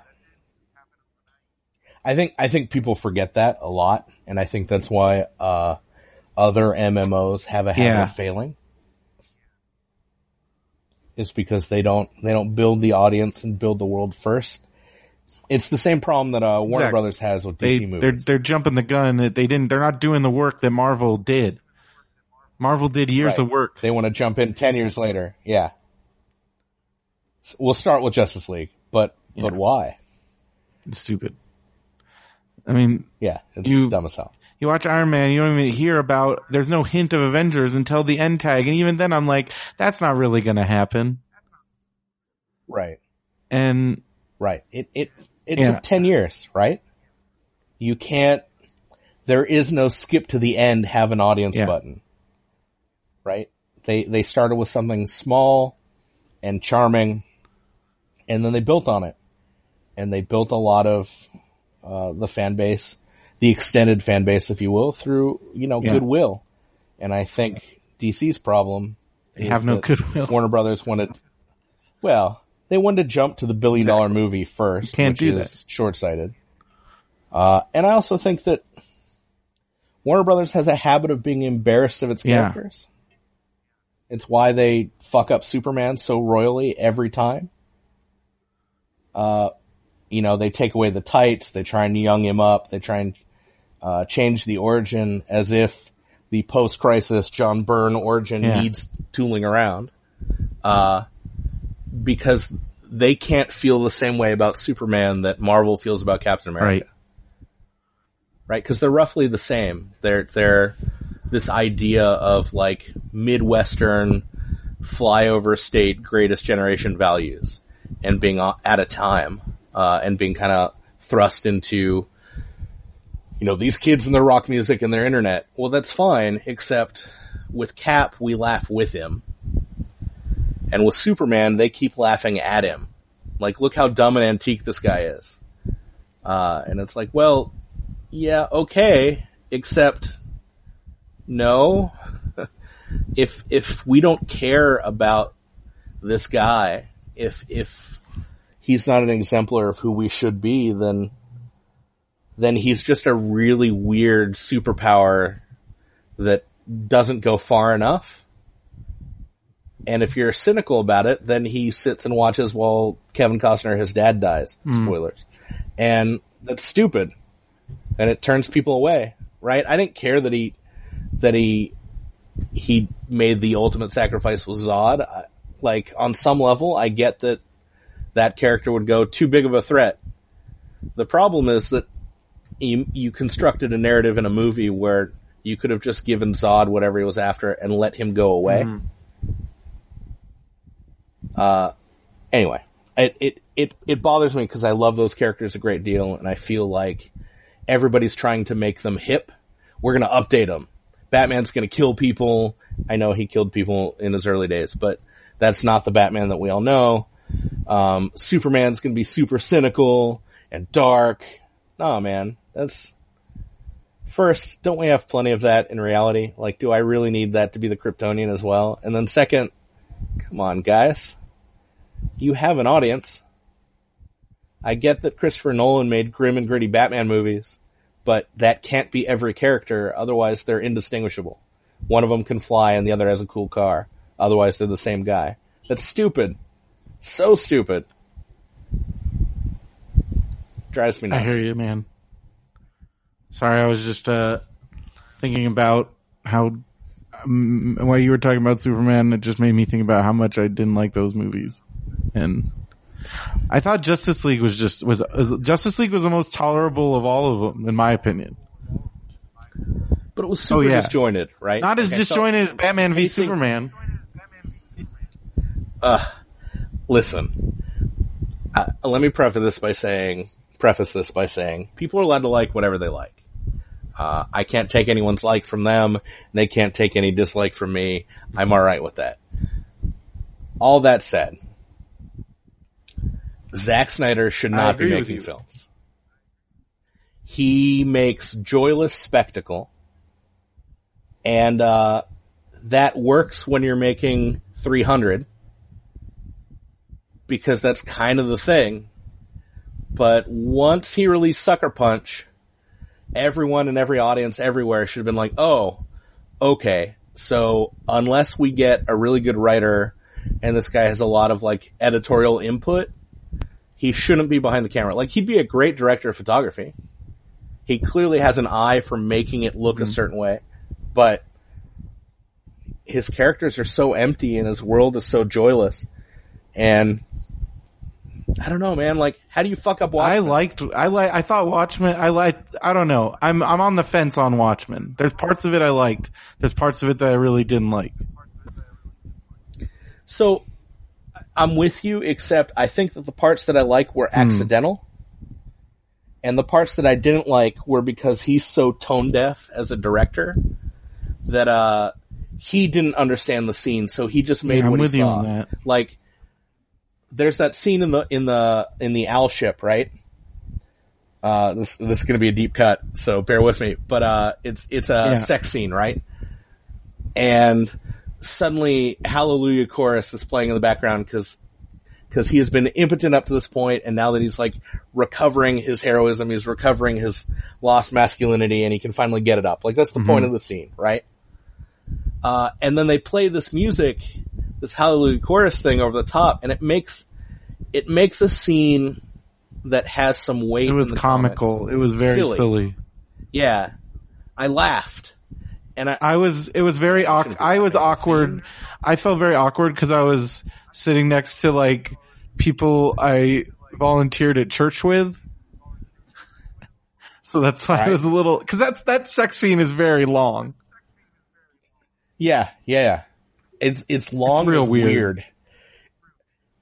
I think I think people forget that a lot, and I think that's why uh, other MMOs have a habit Yeah. of failing. It's because they don't they don't build the audience and build the world first. It's the same problem that uh, Warner Exactly. Brothers has with They, DC they're, movies. they're jumping the gun. They didn't, they're not doing the work that Marvel did. Marvel did years Right. of work. They want to jump in ten years later. Yeah. S- We'll start with Justice League, but but why? It's stupid. I mean, Yeah, it's You- dumb as hell. You watch Iron Man, you don't even hear about, there's no hint of Avengers until the end tag. And even then I'm like, that's not really going to happen. Right. And Right. It it it Yeah. took ten years, right? You can't. There is no skip to the end. Have an audience Yeah. button, right? They they started with something small and charming, and then they built on it, and they built a lot of uh, the fan base, the extended fan base, if you will, through you know Yeah. goodwill. And I think DC's problem they is have no that goodwill. Warner Brothers wanted, well, they wanted to jump to the billion dollar movie first, You can't which do is short sighted. Uh, and I also think that Warner Brothers has a habit of being embarrassed of its Yeah. It's why they fuck up Superman so royally every time. Uh, you know, they take away the tights, they try and young him up, they try and, uh, change the origin as if the post-crisis John Byrne origin Yeah. needs tooling around. Uh, because they can't feel the same way about Superman that Marvel feels about Captain America. Right. Right? Cause they're roughly the same. They're, they're this idea of like Midwestern flyover state greatest generation values and being at a time, uh, and being kind of thrust into, you know, these kids and their rock music and their internet. Well, that's fine, except with Cap, we laugh with him. And with Superman, they keep laughing at him. Like, look how dumb and antique this guy is. Uh, and it's like, well, yeah, okay, except no. if, if we don't care about this guy, if, if he's not an exemplar of who we should be, then, then he's just a really weird superpower that doesn't go far enough. And if you're cynical about it, then he sits and watches while Kevin Costner, his dad dies. Mm. Spoilers. And that's stupid. And it turns people away, right? I didn't care that he, that he, he made the ultimate sacrifice with Zod. I, like, on some level, I get that that character would go too big of a threat. The problem is that you, you constructed a narrative in a movie where you could have just given Zod whatever he was after and let him go away. Mm-hmm. Uh, anyway, it, it, it, it bothers me because I love those characters a great deal and I feel like everybody's trying to make them hip. We're going to update them. Batman's going to kill people. I know he killed people in his early days, but that's not the Batman that we all know. Um, Superman's going to be super cynical and dark. Nah, man, that's, first, don't we have plenty of that in reality? Like, do I really need that to be the Kryptonian as well? And then second, come on guys you have an audience. I get that Christopher Nolan made grim and gritty Batman movies, but that can't be every character, otherwise they're indistinguishable. One of them can fly and the other has a cool car. Otherwise they're the same guy. That's stupid. So stupid. Drives me nuts. I hear you, man. Sorry, I was just, uh, thinking about how, um, while you were talking about Superman, it just made me think about how much I didn't like those movies and I thought Justice League was just was, was Justice League was the most tolerable of all of them, in my opinion. But it was super oh, yeah. disjointed, right? Not as okay, disjointed so, as Batman v Superman. Uh, listen. Uh, let me preface this by saying, preface this by saying, people are allowed to like whatever they like. Uh, I can't take anyone's like from them. They can't take any dislike from me. I'm alright with that. All that said, Zack Snyder should not be making films. He makes joyless spectacle, and uh, that works when you're making 300 because that's kind of the thing. But once he released Sucker Punch, everyone and every audience everywhere should have been like, "Oh, okay." So unless we get a really good writer and this guy has a lot of like editorial input, he shouldn't be behind the camera. Like he'd be a great director of photography. He clearly has an eye for making it look mm-hmm. a certain way, but his characters are so empty and his world is so joyless. And I don't know, man. Like, how do you fuck up Watchmen? I liked, I like, I thought Watchmen, I liked, I don't know. I'm, I'm on the fence on Watchmen. There's parts of it I liked. There's parts of it that I really didn't like. So I'm with you, except I think that the parts that I like were hmm. accidental. And the parts that I didn't like were because he's so tone deaf as a director that, uh, he didn't understand the scene, so he just made yeah, what I'm he saw. Like, there's that scene in the, in the, in the owl ship, right? Uh, this, this is gonna be a deep cut, so bear with me, but, uh, it's, it's a yeah. sex scene, right? And, suddenly Hallelujah chorus is playing in the background because because he has been impotent up to this point, and now that he's like recovering his heroism, he's recovering his lost masculinity, and he can finally get it up. Like that's the mm-hmm. point of the scene, right? Uh, and then they play this music, this Hallelujah chorus thing over the top, and it makes it makes a scene that has some weight. It was comical. It was very silly. silly. Yeah, I laughed and I, I was, it was very awkward. I was awkward. I felt very awkward because I was sitting next to like people I volunteered at church with. So that's why I Right. was a little, cause that's, that sex scene is very long. Yeah, yeah, yeah. It's it's long, It's real it's weird. weird.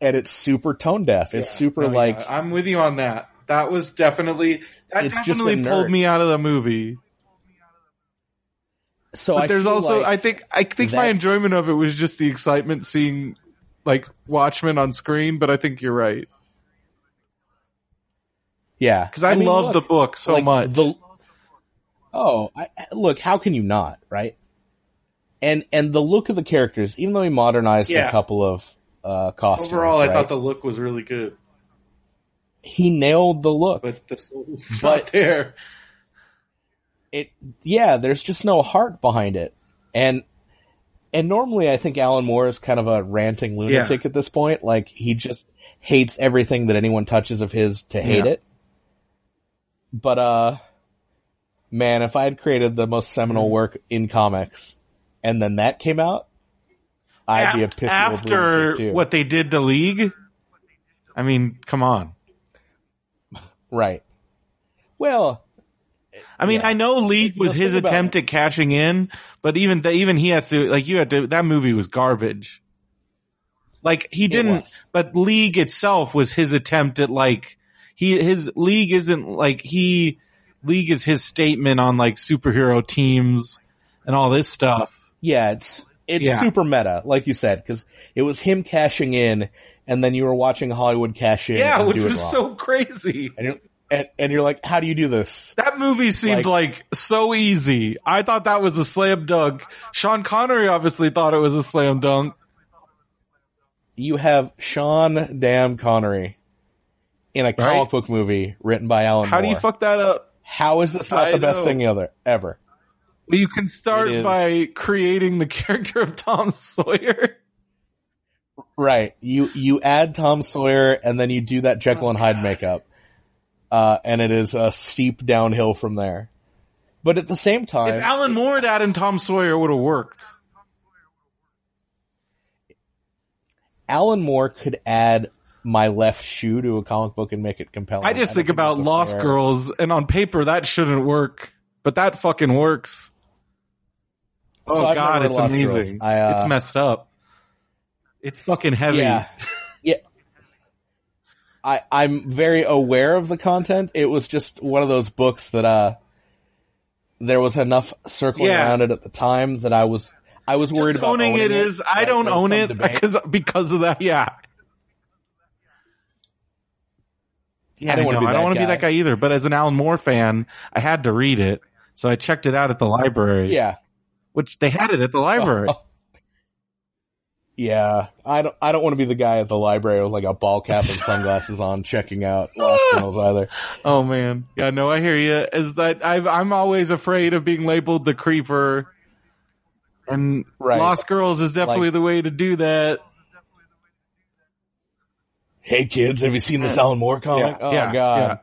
and it's super tone deaf. It's super No, like yeah, I'm with you on that. That was definitely, that definitely pulled me out of the movie. So. But I there's also, like- I think, I think my enjoyment of it was just the excitement seeing like Watchmen on screen, but I think you're right. yeah, Cause I, mean, love look, the book so like, much. The, oh, I, look, how can you not, right? And and the look of the characters, even though he modernized Yeah. a couple of uh costumes, Overall, I thought the look was really good, he nailed the look. but the soul's But- not there. It yeah, there's just no heart behind it. And and normally I think Alan Moore is kind of a ranting lunatic at this point. Like he just hates everything that anyone touches of his to hate Yeah. it. But uh man, if I had created the most seminal work in comics and then that came out, I'd be a pissy After too. what they did to League, I mean, come on. Right. Well, I mean, Yeah. I know League was his thing about- attempt at cashing in, but even th- even he has to like you had to. That movie was garbage. Like he didn't, but League itself was his attempt at like he his League isn't like he League is his statement on like superhero teams and all this stuff. Yeah, it's it's Yeah. super meta, like you said, because it was him cashing in, and then you were watching Hollywood cash in. Yeah, and which do it was wrong. so crazy. and you're, and, and you're like, how do you do this? That movie seemed like, so easy. I thought that was a slam dunk. Sean Connery obviously thought it was a slam dunk. You have Sean Damn Connery in a comic book movie written by Alan How do you fuck that up? How is this not I the best know. thing ever? Ever? Well, you can start by creating the character of Tom Sawyer. Right. You you add Tom Sawyer, and then you do that Jekyll and Hyde makeup, uh, and it is a steep downhill from there. But at the same time, If Alan Moore had added Tom Sawyer, it would have worked. Alan Moore could add my left shoe to a comic book and make it compelling. I just don't think about Lost fair- Girls, and on paper that shouldn't work, but that fucking works. Oh I've god, it's Lost amazing. I, uh, it's messed up. It's fucking heavy. Yeah. I I'm very aware of the content. It was just one of those books that uh, there was enough circling Yeah. around it at the time that I was I was worried Just about owning, it is. I Like, don't own it debate. because because of that. Yeah. Yeah, I I, didn't wanna be I don't want to be that guy either. But as an Alan Moore fan, I had to read it, so I checked it out at the library. Yeah, which they had it at the library. yeah. I don't I don't want to be the guy at the library with like a ball cap and sunglasses on checking out Lost Girls either. Oh man, yeah, no, I hear you. Is that I've, I'm always afraid of being labeled the creeper, and Right. Lost Girls is definitely Like- the way to do that. Hey kids, have you seen this Alan Moore comic? oh yeah, god.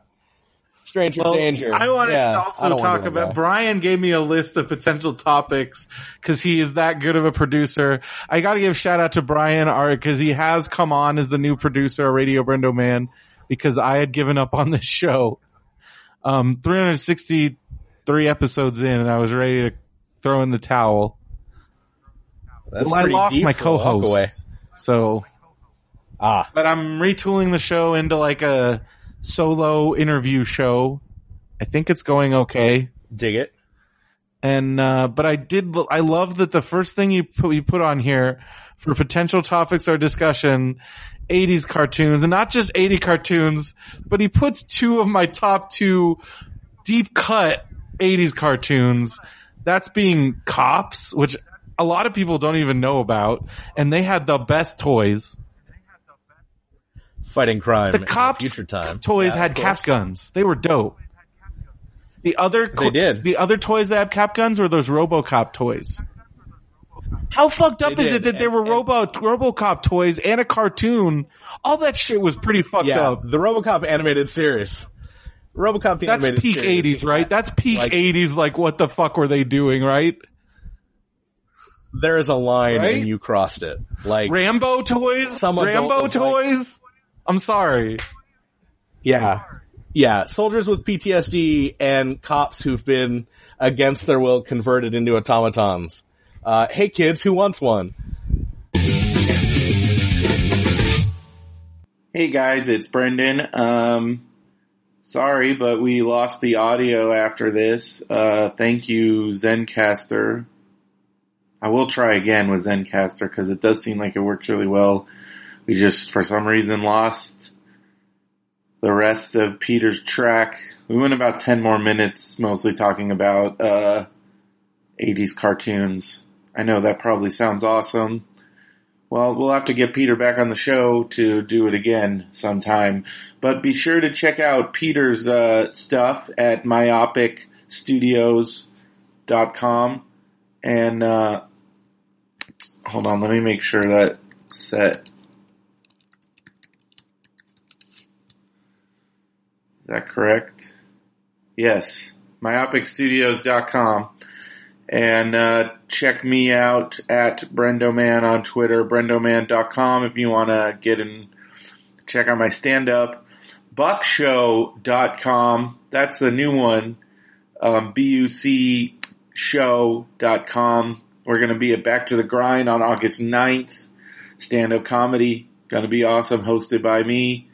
Stranger Well, danger. I wanted Yeah, to also talk about. guy. Brian gave me a list of potential topics because he is that good of a producer. I got to give shout out to Brian Art because he has come on as the new producer of Radio Brendo Man because I had given up on this show. Um, 363 episodes in, and I was ready to throw in the towel. That's well, I lost my for a walk co-host, so Ah, but I'm retooling the show into like a solo interview show. I think it's going okay. dig it. And uh, but I did I love that the first thing you put you put on here for potential topics or discussion 80s cartoons and not just 80 cartoons, but he puts two of my top two deep cut 80s cartoons. That's being Cops, which a lot of people don't even know about, and they had the best toys. Fighting crime. The in cops future time. toys Yeah, had cap guns. They were dope. The other They did. The other toys that have cap guns were those RoboCop toys. How fucked up They is it did. that there were and- Robo RoboCop toys and a cartoon? All that shit was pretty fucked Yeah, up. the RoboCop animated series. RoboCop the That's animated peak series. eighties, right? That's peak Like- eighties. Like, what the fuck were they doing, right? There is a line Right? and you crossed it. Like Rambo toys, Some Rambo adult was like- toys. I'm sorry. Yeah. Yeah. Soldiers with PTSD and cops who've been against their will converted into automatons. Uh, hey kids, who wants one? Hey guys, it's Brendan. Um, sorry, but we lost the audio after this. Uh, thank you, Zencastr. I will try again with Zencastr because it does seem like it works really well. We just, for some reason, lost the rest of Peter's track. We went about 10 more minutes mostly talking about, uh, 80s cartoons. I know that probably sounds awesome. Well, we'll have to get Peter back on the show to do it again sometime. But be sure to check out Peter's uh, stuff at myopicstudios.com. And uh, hold on, let me make sure that set. Is that correct? Yes, myopicstudios.com and uh, check me out at Brendoman on Twitter, brendoman.com if you want to get in, check out my stand up. Buckshow.com, that's the new one, um, B-U-C show.com. We're going to be at Back to the Grind on August 9th. Stand up comedy, going to be awesome, hosted by me.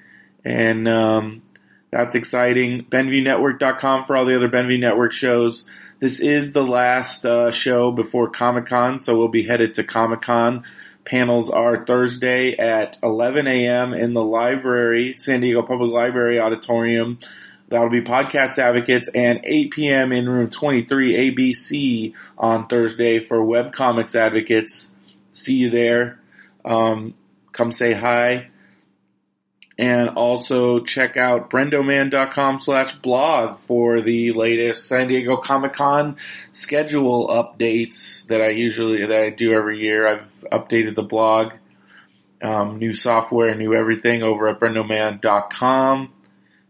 And, um, that's exciting. BenviewNetwork.com for all the other Benview Network shows. This is the last uh, show before Comic Con, so we'll be headed to Comic Con. Panels are Thursday at 11 a.m. in the library, San Diego Public Library Auditorium. That'll be Podcast Advocates and 8 p.m. in room 23 ABC on Thursday for Web Comics Advocates. See you there. Um, come say hi and also check out brendoman.com slash blog for the latest San Diego Comic Con schedule updates that I usually, that I do every year. I've updated the blog, um, new software, new everything over at brendoman.com.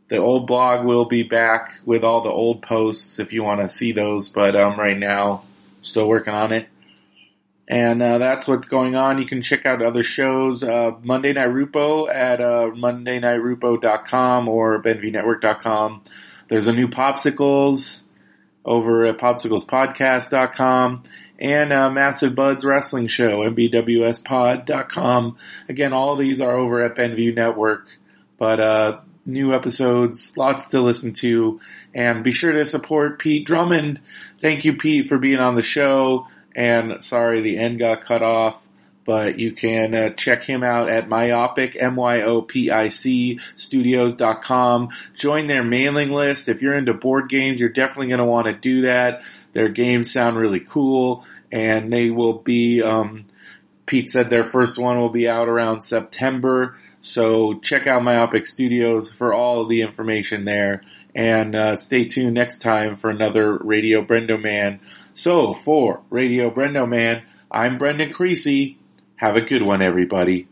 The old blog will be back with all the old posts if you want to see those, but um, right now, still working on it. And uh, that's what's going on. You can check out other shows, uh, Monday Night Rupo at uh, MondayNightRupo.com or BenviewNetwork.com. There's a new Popsicles over at PopsiclesPodcast.com and uh, Massive Buds Wrestling Show, MBWSPod.com. Again, all these are over at Benview Network, but uh, new episodes, lots to listen to, and be sure to support Pete Drummond. Thank you, Pete, for being on the show. And sorry, the end got cut off, but you can uh, check him out at myopic, M-Y-O-P-I-C studios.com. Join their mailing list. If you're into board games, you're definitely going to want to do that. Their games sound really cool and they will be, um, Pete said their first one will be out around September. So check out Myopic Studios for all the information there. And uh, stay tuned next time for another Radio Brendo Man. So for Radio Brendo Man, I'm Brendan Creasy. Have a good one, everybody.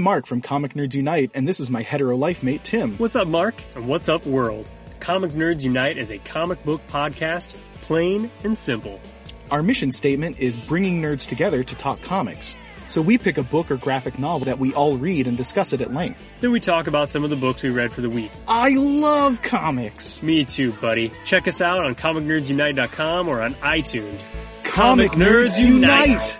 I'm Mark from Comic Nerds Unite, and this is my hetero life mate, Tim. What's up, Mark? And what's up, world? Comic Nerds Unite is a comic book podcast, plain and simple. Our mission statement is bringing nerds together to talk comics. So we pick a book or graphic novel that we all read and discuss it at length. Then we talk about some of the books we read for the week. I love comics! Me too, buddy. Check us out on comicnerdsunite.com or on iTunes. Comic Nerds Unite!